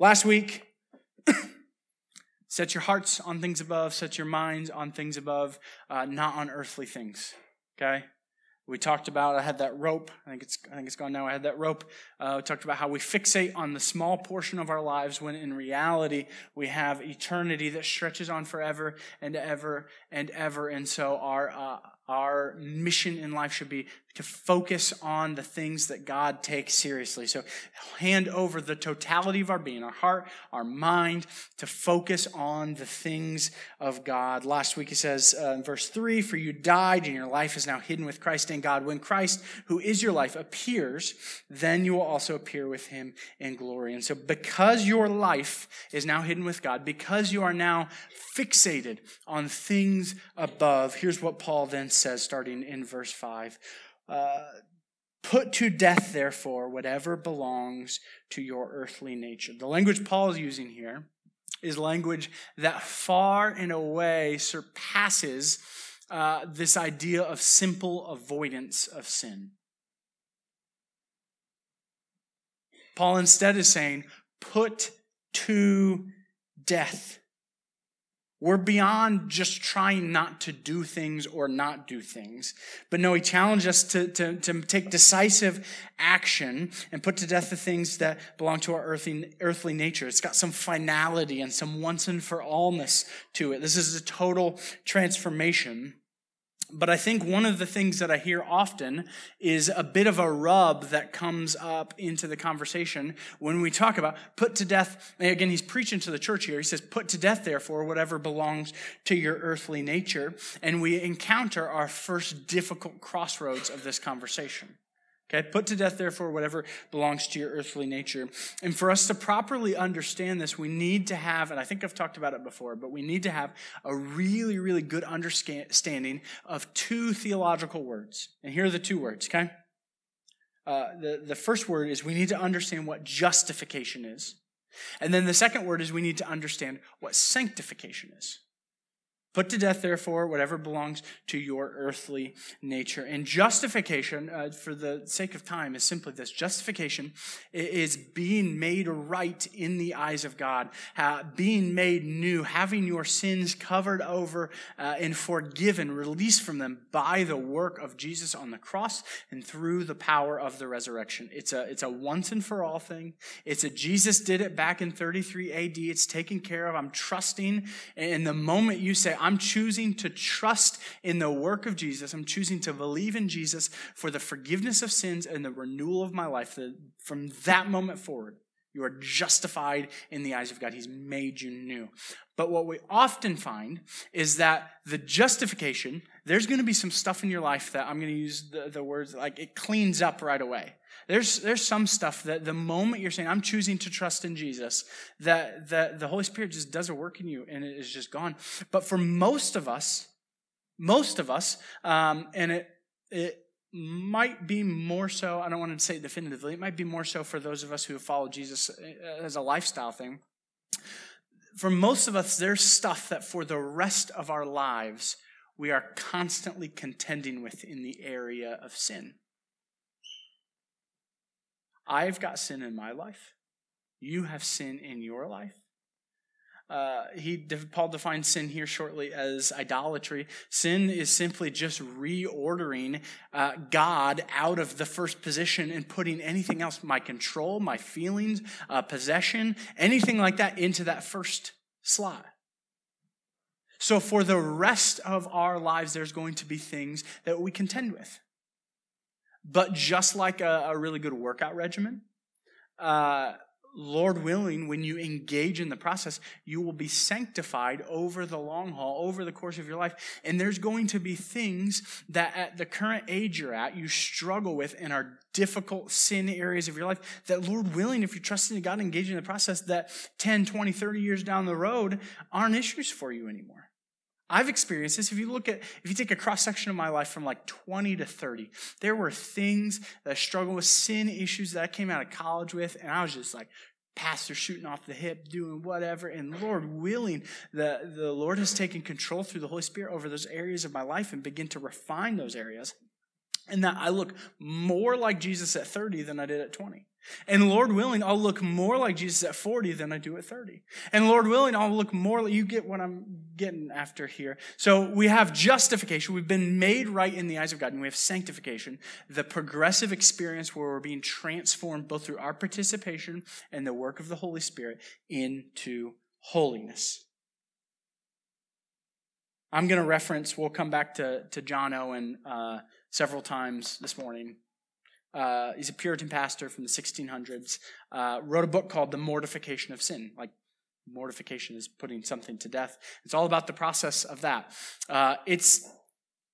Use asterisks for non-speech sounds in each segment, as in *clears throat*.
Last week, *coughs* set your hearts on things above, set your minds on things above, uh, not on earthly things. Okay? We talked about, I had that rope. I think it's, I think it's gone now. I had that rope. Uh, we talked about how we fixate on the small portion of our lives when in reality we have eternity that stretches on forever and ever and ever. And so our, uh, our mission in life should be to focus on the things that God takes seriously. So hand over the totality of our being, our heart, our mind, to focus on the things of God. Last week he says uh, in verse 3 For you died, and your life is now hidden with Christ in God. When Christ, who is your life, appears, then you will also appear with him in glory. And so because your life is now hidden with God, because you are now fixated on things above, here's what Paul then says starting in verse 5. Uh, Put to death, therefore, whatever belongs to your earthly nature. The language Paul is using here is language that far and away surpasses uh, this idea of simple avoidance of sin. Paul instead is saying, put to death. We're beyond just trying not to do things or not do things. But no, he challenged us to, to, to take decisive action and put to death the things that belong to our earthly, earthly nature. It's got some finality and some once and for allness to it. This is a total transformation. But I think one of the things that I hear often is a bit of a rub that comes up into the conversation when we talk about put to death. Again, he's preaching to the church here. He says, put to death, therefore, whatever belongs to your earthly nature. And we encounter our first difficult crossroads of this conversation. Okay, put to death, therefore, whatever belongs to your earthly nature. And for us to properly understand this, we need to have, and I think I've talked about it before, but we need to have a really, really good understanding of two theological words. And here are the two words, okay? Uh, the, the first word is we need to understand what justification is. And then the second word is we need to understand what sanctification is. Put to death, therefore, whatever belongs to your earthly nature. And justification, uh, for the sake of time, is simply this justification is being made right in the eyes of God, uh, being made new, having your sins covered over uh, and forgiven, released from them by the work of Jesus on the cross and through the power of the resurrection. It's a, it's a once and for all thing. It's a Jesus did it back in 33 AD. It's taken care of. I'm trusting. And the moment you say, I'm choosing to trust in the work of Jesus. I'm choosing to believe in Jesus for the forgiveness of sins and the renewal of my life. From that moment forward, you are justified in the eyes of God. He's made you new. But what we often find is that the justification, there's going to be some stuff in your life that I'm going to use the, the words like it cleans up right away. There's, there's some stuff that the moment you're saying, I'm choosing to trust in Jesus, that, that the Holy Spirit just does a work in you and it is just gone. But for most of us, most of us, um, and it, it might be more so, I don't want to say definitively, it might be more so for those of us who have followed Jesus uh, as a lifestyle thing. For most of us, there's stuff that for the rest of our lives, we are constantly contending with in the area of sin. I've got sin in my life. You have sin in your life. Uh, he Paul defines sin here shortly as idolatry. Sin is simply just reordering uh, God out of the first position and putting anything else, my control, my feelings, uh, possession, anything like that, into that first slot. So for the rest of our lives, there's going to be things that we contend with. But just like a, a really good workout regimen, uh, Lord willing, when you engage in the process, you will be sanctified over the long haul, over the course of your life. And there's going to be things that at the current age you're at, you struggle with and are difficult sin areas of your life that, Lord willing, if you're trusting in God and engaging in the process, that 10, 20, 30 years down the road aren't issues for you anymore. I've experienced this. If you look at, if you take a cross section of my life from like 20 to 30, there were things that I struggled with, sin issues that I came out of college with, and I was just like, pastor shooting off the hip, doing whatever. And Lord willing, the, the Lord has taken control through the Holy Spirit over those areas of my life and begin to refine those areas. And that I look more like Jesus at 30 than I did at 20. And Lord willing, I'll look more like Jesus at 40 than I do at 30. And Lord willing, I'll look more like you get what I'm getting after here. So we have justification. We've been made right in the eyes of God, and we have sanctification, the progressive experience where we're being transformed both through our participation and the work of the Holy Spirit into holiness. I'm going to reference, we'll come back to, to John Owen uh, several times this morning uh, he's a Puritan pastor from the 1600s, uh, wrote a book called The Mortification of Sin. Like, mortification is putting something to death. It's all about the process of that. Uh, it's,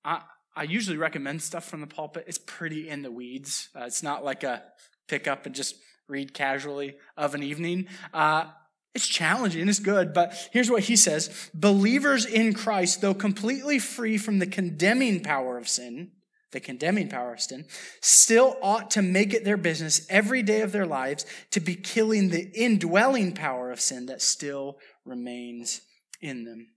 I, I usually recommend stuff from the pulpit. It's pretty in the weeds. Uh, it's not like a pick up and just read casually of an evening. Uh, it's challenging, it's good, but here's what he says Believers in Christ, though completely free from the condemning power of sin, the condemning power of sin, still ought to make it their business every day of their lives to be killing the indwelling power of sin that still remains in them.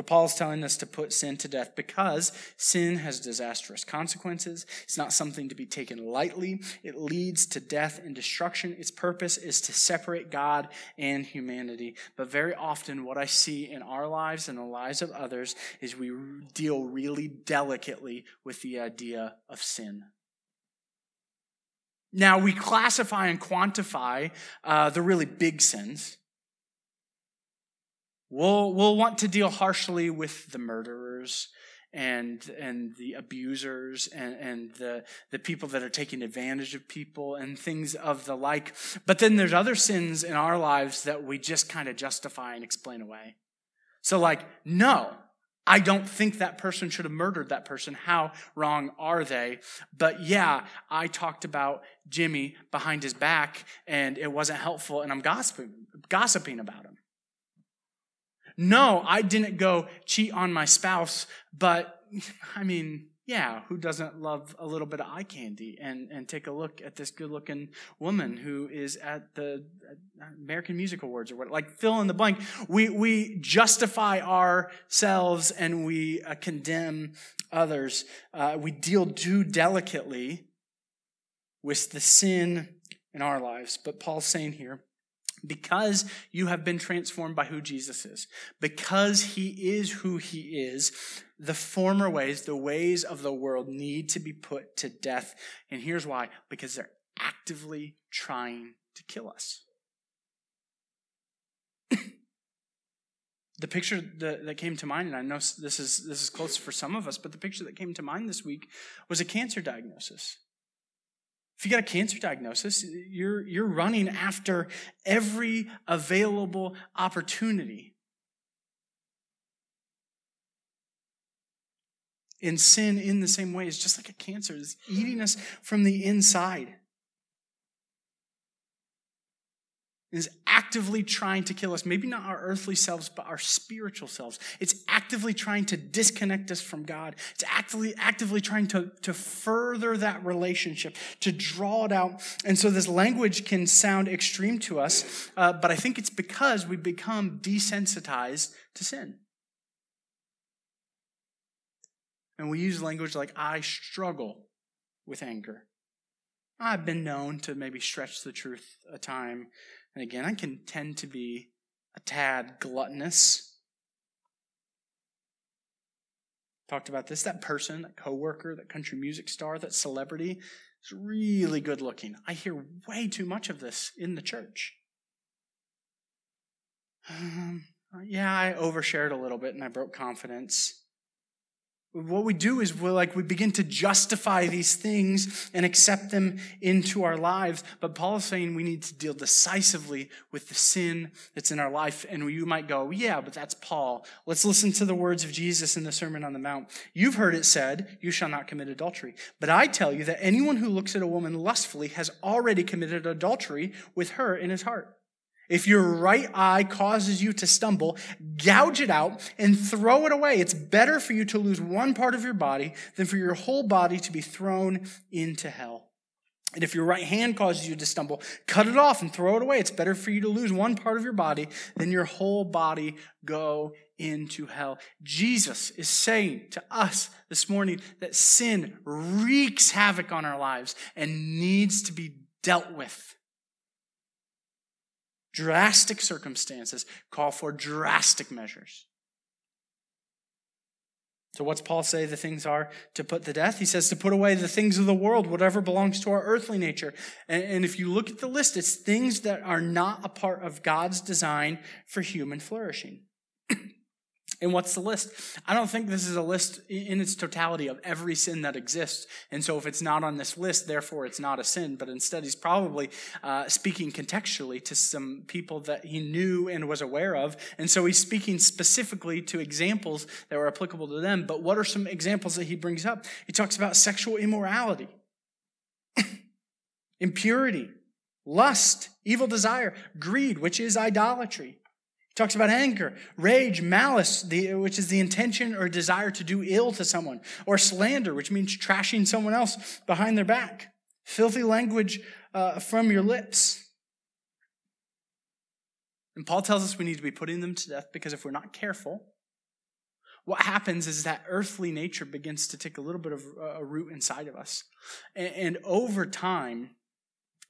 So Paul's telling us to put sin to death because sin has disastrous consequences. It's not something to be taken lightly. It leads to death and destruction. Its purpose is to separate God and humanity. But very often what I see in our lives and the lives of others is we deal really delicately with the idea of sin. Now we classify and quantify uh, the really big sins. We'll, we'll want to deal harshly with the murderers and and the abusers and, and the, the people that are taking advantage of people and things of the like. But then there's other sins in our lives that we just kind of justify and explain away. So, like, no, I don't think that person should have murdered that person. How wrong are they? But yeah, I talked about Jimmy behind his back and it wasn't helpful and I'm gossiping, gossiping about him. No, I didn't go cheat on my spouse, but *laughs* I mean, yeah, who doesn't love a little bit of eye candy and, and take a look at this good looking woman who is at the American Music Awards or what? Like, fill in the blank. We, we justify ourselves and we uh, condemn others. Uh, we deal too delicately with the sin in our lives. But Paul's saying here, because you have been transformed by who Jesus is, because he is who he is, the former ways, the ways of the world need to be put to death. And here's why because they're actively trying to kill us. *laughs* the picture that, that, came to mind, and I know this is, this is close for some of us, but the picture that came to mind this week was a cancer diagnosis. If you got a cancer diagnosis, you're, you're running after every available opportunity. And sin, in the same way, is just like a cancer, it's eating us from the inside. Is actively trying to kill us. Maybe not our earthly selves, but our spiritual selves. It's actively trying to disconnect us from God. It's actively, actively trying to, to further that relationship, to draw it out. And so this language can sound extreme to us, uh, but I think it's because we become desensitized to sin. And we use language like, I struggle with anger. I've been known to maybe stretch the truth a time and again, I can tend to be a tad gluttonous. Talked about this. That person, that coworker, that country music star, that celebrity is really good looking. I hear way too much of this in the church. Um, yeah, I overshared a little bit and I broke confidence. What we do is we're like we begin to justify these things and accept them into our lives. But Paul is saying we need to deal decisively with the sin that's in our life. And you might go, yeah, but that's Paul. Let's listen to the words of Jesus in the Sermon on the Mount. You've heard it said, you shall not commit adultery. But I tell you that anyone who looks at a woman lustfully has already committed adultery with her in his heart. If your right eye causes you to stumble, gouge it out and throw it away. It's better for you to lose one part of your body than for your whole body to be thrown into hell. And if your right hand causes you to stumble, cut it off and throw it away. It's better for you to lose one part of your body than your whole body go into hell. Jesus is saying to us this morning that sin wreaks havoc on our lives and needs to be dealt with. Drastic circumstances call for drastic measures. So, what's Paul say the things are to put to death? He says to put away the things of the world, whatever belongs to our earthly nature. And, and, if you look at the list, it's things that are not a part of God's design for human flourishing. And what's the list? I don't think this is a list in its totality of every sin that exists. And so if it's not on this list, therefore it's not a sin. But instead, he's probably uh, speaking contextually to some people that he knew and was aware of. And so he's speaking specifically to examples that were applicable to them. But what are some examples that he brings up? He talks about sexual immorality, *laughs* impurity, lust, evil desire, greed, which is idolatry talks about anger, rage, malice, the, which is the intention or desire to do ill to someone, or slander, which means trashing someone else behind their back, filthy language uh, from your lips. And Paul tells us we need to be putting them to death because if we're not careful, what happens is that earthly nature begins to take a little bit of a root inside of us. And, and over time,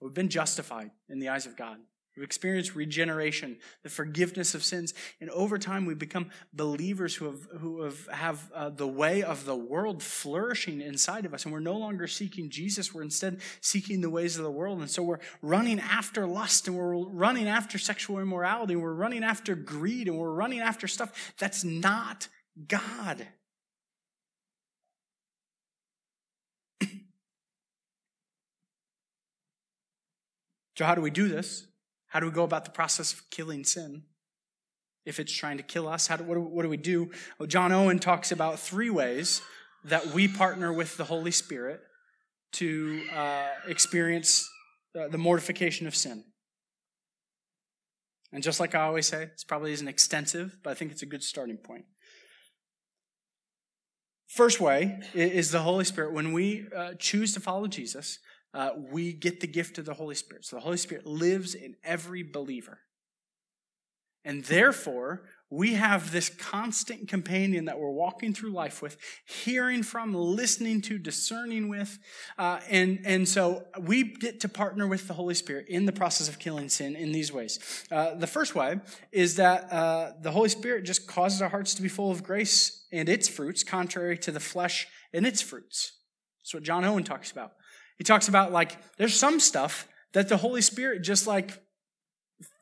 we've been justified in the eyes of God. We've experienced regeneration, the forgiveness of sins, and over time we become believers who have who have, have uh, the way of the world flourishing inside of us, and we're no longer seeking Jesus. We're instead seeking the ways of the world, and so we're running after lust, and we're running after sexual immorality, and we're running after greed, and we're running after stuff that's not God. *coughs* so how do we do this? How do we go about the process of killing sin? If it's trying to kill us, how do, what, do, what do we do? Well, John Owen talks about three ways that we partner with the Holy Spirit to uh, experience uh, the mortification of sin. And just like I always say, this probably isn't extensive, but I think it's a good starting point. First way is the Holy Spirit. When we uh, choose to follow Jesus, uh, we get the gift of the Holy Spirit. So the Holy Spirit lives in every believer. And therefore, we have this constant companion that we're walking through life with, hearing from, listening to, discerning with. Uh, and, and so we get to partner with the Holy Spirit in the process of killing sin in these ways. Uh, the first way is that uh, the Holy Spirit just causes our hearts to be full of grace and its fruits, contrary to the flesh and its fruits. That's what John Owen talks about. He talks about like there's some stuff that the Holy Spirit just like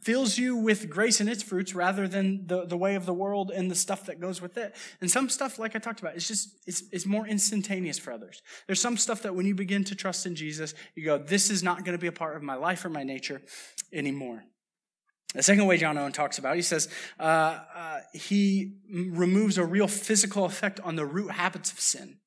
fills you with grace and its fruits rather than the, the way of the world and the stuff that goes with it. And some stuff, like I talked about, it's just, it's, it's more instantaneous for others. There's some stuff that when you begin to trust in Jesus, you go, this is not going to be a part of my life or my nature anymore. The second way John Owen talks about, he says, uh, uh, he removes a real physical effect on the root habits of sin.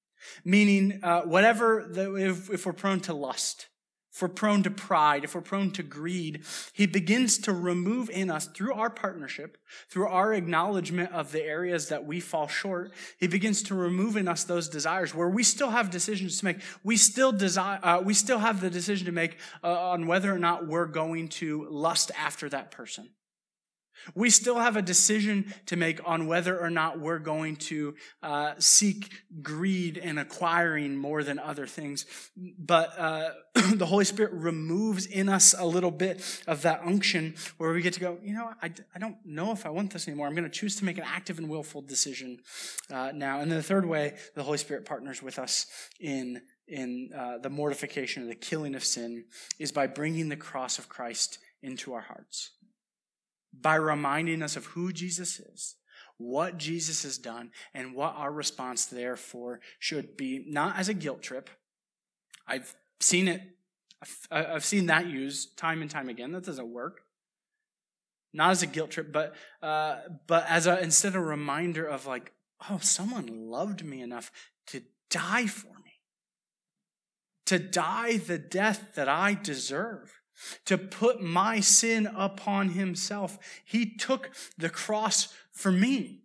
Meaning, uh, whatever, the, if, if we're prone to lust, if we're prone to pride, if we're prone to greed, he begins to remove in us through our partnership, through our acknowledgement of the areas that we fall short. He begins to remove in us those desires where we still have decisions to make. We still desire, uh, we still have the decision to make uh, on whether or not we're going to lust after that person. We still have a decision to make on whether or not we're going to uh, seek greed and acquiring more than other things. But uh, *clears throat* the Holy Spirit removes in us a little bit of that unction where we get to go, you know, I, I don't know if I want this anymore. I'm going to choose to make an active and willful decision uh, now. And then the third way the Holy Spirit partners with us in, in uh, the mortification, and the killing of sin, is by bringing the cross of Christ into our hearts by reminding us of who Jesus is, what Jesus has done, and what our response therefore should be, not as a guilt trip. I've seen it, I've seen that used time and time again. That doesn't work. Not as a guilt trip, but uh, but as a instead a reminder of like, oh, someone loved me enough to die for me, to die the death that I deserve to put my sin upon himself. He took the cross for me.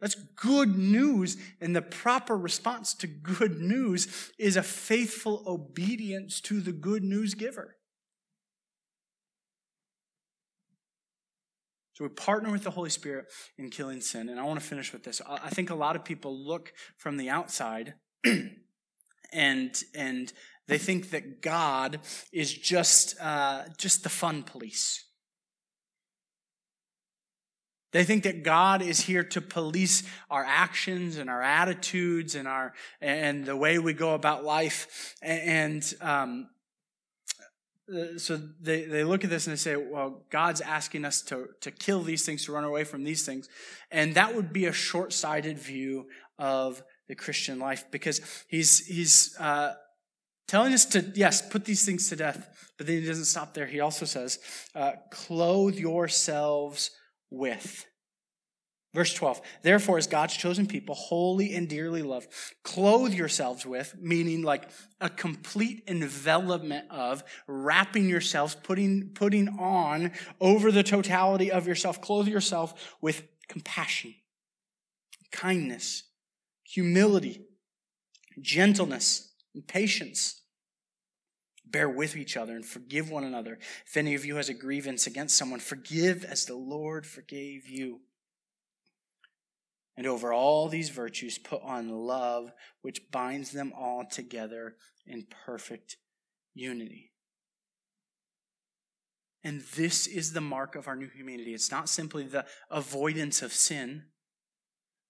That's good news. And the proper response to good news is a faithful obedience to the good news giver. So we partner with the Holy Spirit in killing sin. And I want to finish with this. I think a lot of people look from the outside *clears throat* and, and They think that God is just, uh, just the fun police. They think that God is here to police our actions and our attitudes and our and the way we go about life. And um, uh, so they, they look at this and they say, well, God's asking us to, to kill these things, to run away from these things. And that would be a short sighted view of the Christian life because he's, he's uh, telling us to, yes, put these things to death. But then he doesn't stop there. He also says, uh, clothe yourselves with. Verse 12, therefore, as God's chosen people, holy and dearly loved, clothe yourselves with, meaning like a complete envelopment of wrapping yourselves, putting, putting on over the totality of yourself, clothe yourself with compassion, kindness, humility, gentleness, and patience. Bear with each other and forgive one another. If any of you has a grievance against someone, forgive as the Lord forgave you. And over all these virtues, put on love, which binds them all together in perfect unity. And this is the mark of our new humanity. It's not simply the avoidance of sin.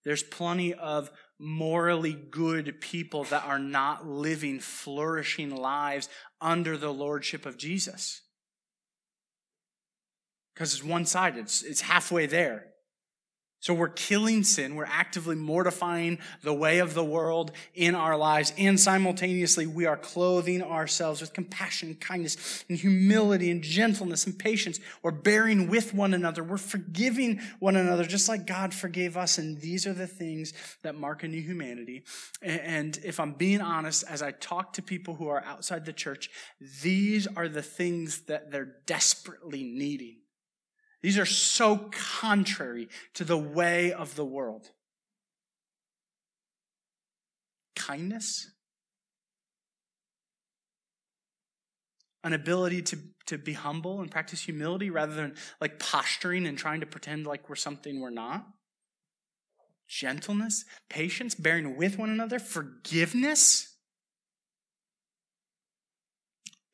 There's plenty of morally good people that are not living flourishing lives under the lordship of Jesus. Because it's one sided, it's, it's halfway there. So we're killing sin. We're actively mortifying the way of the world in our lives. And simultaneously, we are clothing ourselves with compassion, kindness, and humility, and gentleness, and patience. We're bearing with one another. We're forgiving one another, just like God forgave us. And these are the things that mark a new humanity. And if I'm being honest, as I talk to people who are outside the church, these are the things that they're desperately needing. These are so contrary to the way of the world. Kindness, an ability to, to be humble and practice humility rather than like posturing and trying to pretend like we're something we're not. Gentleness, patience, bearing with one another, forgiveness.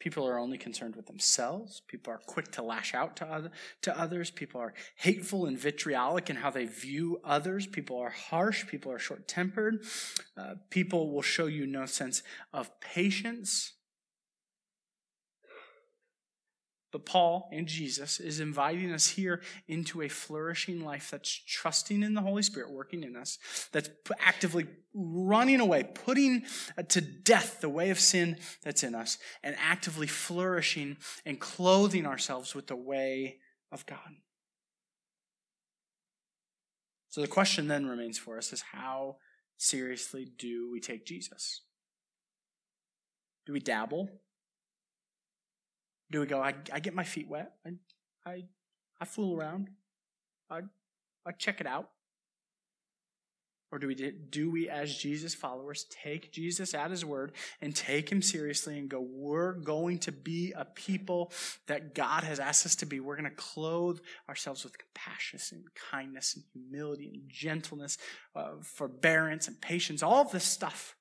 People are only concerned with themselves. People are quick to lash out to, other, to others. People are hateful and vitriolic in how they view others. People are harsh. People are short tempered. Uh, people will show you no sense of patience. But Paul and Jesus is inviting us here into a flourishing life that's trusting in the Holy Spirit working in us, that's actively running away, putting uh, to death the way of sin that's in us, and actively flourishing and clothing ourselves with the way of God. So the question then remains for us is how seriously do we take Jesus? Do we dabble? Do we go, I, I get my feet wet, I, I, I fool around, I, I check it out? Or do we, do we, as Jesus followers, take Jesus at his word and take him seriously and go, we're going to be a people that God has asked us to be. We're going to clothe ourselves with compassion and kindness and humility and gentleness, uh, forbearance and patience, all of this stuff.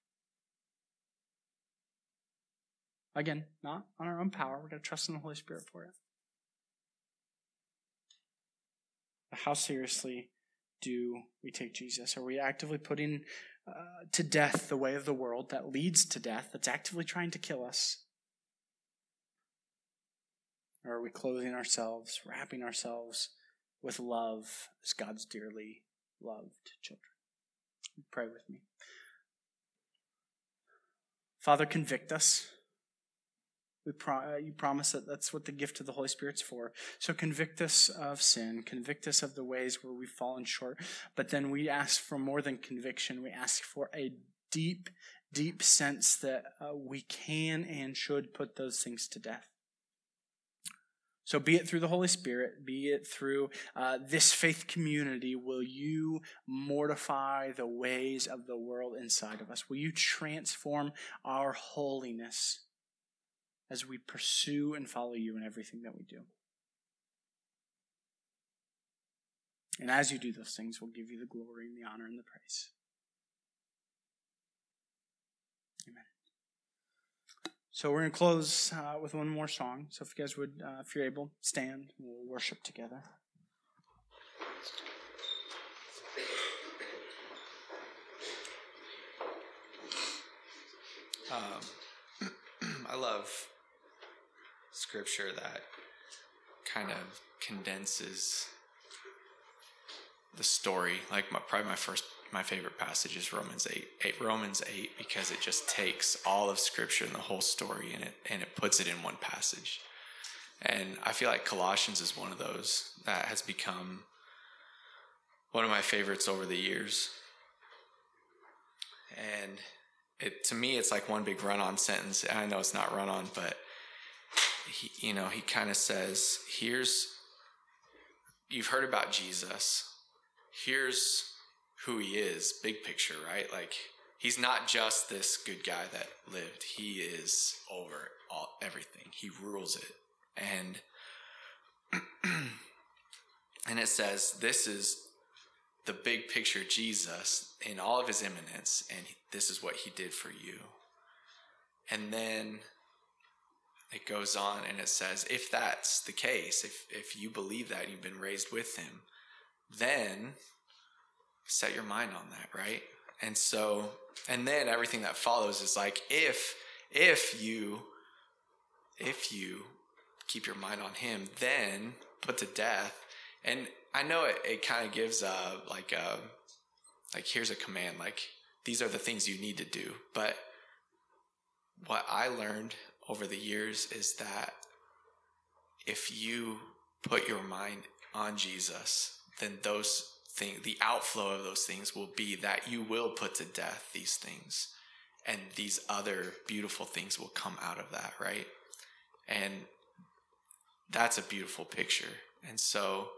Again, not on our own power. We're going to trust in the Holy Spirit for it. How seriously do we take Jesus? Are we actively putting uh, to death the way of the world that leads to death, that's actively trying to kill us? Or are we clothing ourselves, wrapping ourselves with love as God's dearly loved children? Pray with me. Father, convict us. We pro- uh, you promise that that's what the gift of the Holy Spirit's for. So convict us of sin, convict us of the ways where we've fallen short. But then we ask for more than conviction. We ask for a deep, deep sense that uh, we can and should put those things to death. So, be it through the Holy Spirit, be it through uh, this faith community, will you mortify the ways of the world inside of us? Will you transform our holiness? As we pursue and follow you in everything that we do. And as you do those things, we'll give you the glory and the honor and the praise. Amen. So we're going to close uh, with one more song. So if you guys would, uh, if you're able, stand. We'll worship together. Um, *clears throat* I love scripture that kind of condenses the story. Like my, probably my first, my favorite passage is Romans 8, 8, Romans 8, because it just takes all of scripture and the whole story and it, and it puts it in one passage. And I feel like Colossians is one of those that has become one of my favorites over the years. And it to me it's like one big run-on sentence. I know it's not run-on, but he, you know, he kind of says, "Here's you've heard about Jesus. Here's who he is, big picture, right? Like he's not just this good guy that lived. He is over all everything. He rules it. And *clears throat* and it says this is the big picture Jesus in all of his immanence and this is what he did for you. And then it goes on and it says, if that's the case, if, if you believe that you've been raised with him, then set your mind on that, right? And so, and then everything that follows is like, if, if you, if you keep your mind on him, then put to death. And I know it, it kind of gives a, like a, like here's a command, like these are the things you need to do. But what I learned over the years is that if you put your mind on Jesus, then those things, the outflow of those things will be that you will put to death these things. And these other beautiful things will come out of that, right? And that's a beautiful picture. And so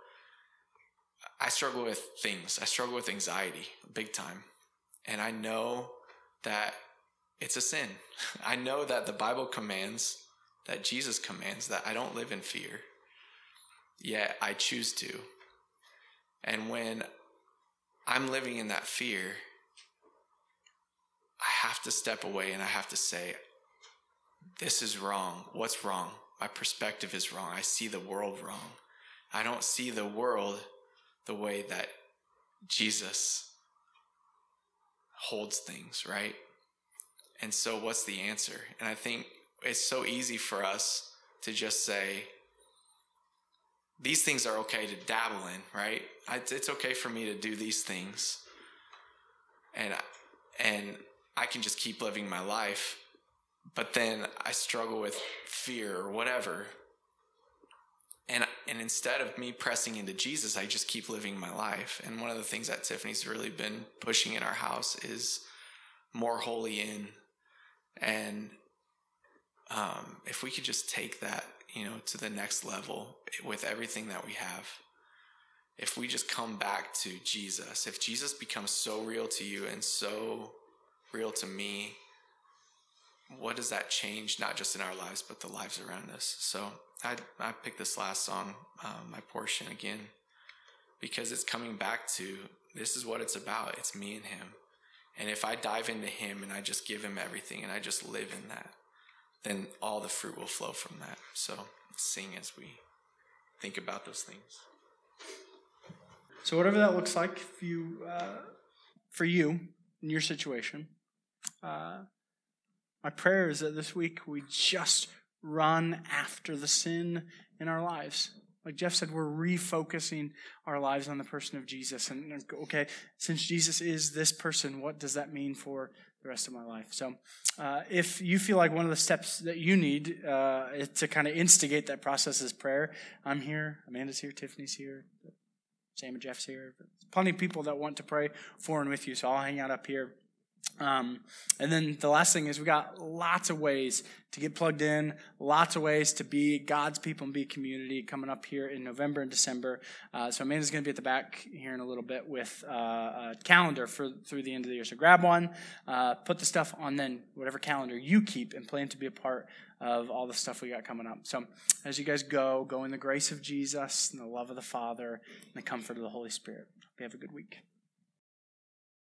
I struggle with things. I struggle with anxiety big time. And I know that it's a sin. I know that the Bible commands, that Jesus commands, that I don't live in fear, yet I choose to. And when I'm living in that fear, I have to step away and I have to say, This is wrong. What's wrong? My perspective is wrong. I see the world wrong. I don't see the world the way that Jesus holds things, right? And so, what's the answer? And I think it's so easy for us to just say, these things are okay to dabble in, right? it's okay for me to do these things, and and I can just keep living my life. But then I struggle with fear or whatever, and and instead of me pressing into Jesus, I just keep living my life. And one of the things that Tiffany's really been pushing in our house is more holy in, and um, if we could just take that, you know, to the next level with everything that we have. If we just come back to Jesus, if Jesus becomes so real to you and so real to me, what does that change, not just in our lives, but the lives around us? So I, I picked this last song, um, my portion again, because it's coming back to this is what it's about. It's me and him. And if I dive into him and I just give him everything and I just live in that, then all the fruit will flow from that. So sing as we think about those things. So whatever that looks like for you, uh, for you in your situation, uh, my prayer is that this week we just run after the sin in our lives. Like Jeff said, we're refocusing our lives on the person of Jesus. And okay, since Jesus is this person, what does that mean for the rest of my life? So, uh, if you feel like one of the steps that you need uh, to kind of instigate that process is prayer, I'm here. Amanda's here. Tiffany's here. Sam and Jeff's here. Plenty of people that want to pray for and with you. So I'll hang out up here um, and then the last thing is we got lots of ways to get plugged in, lots of ways to be God's people and be community coming up here in November and December. Uh, so Amanda's going to be at the back here in a little bit with uh, a calendar for through the end of the year. So grab one, uh, put the stuff on then whatever calendar you keep, and plan to be a part of all the stuff we got coming up. So as you guys go, go in the grace of Jesus and the love of the Father and the comfort of the Holy Spirit. Hope you have a good week.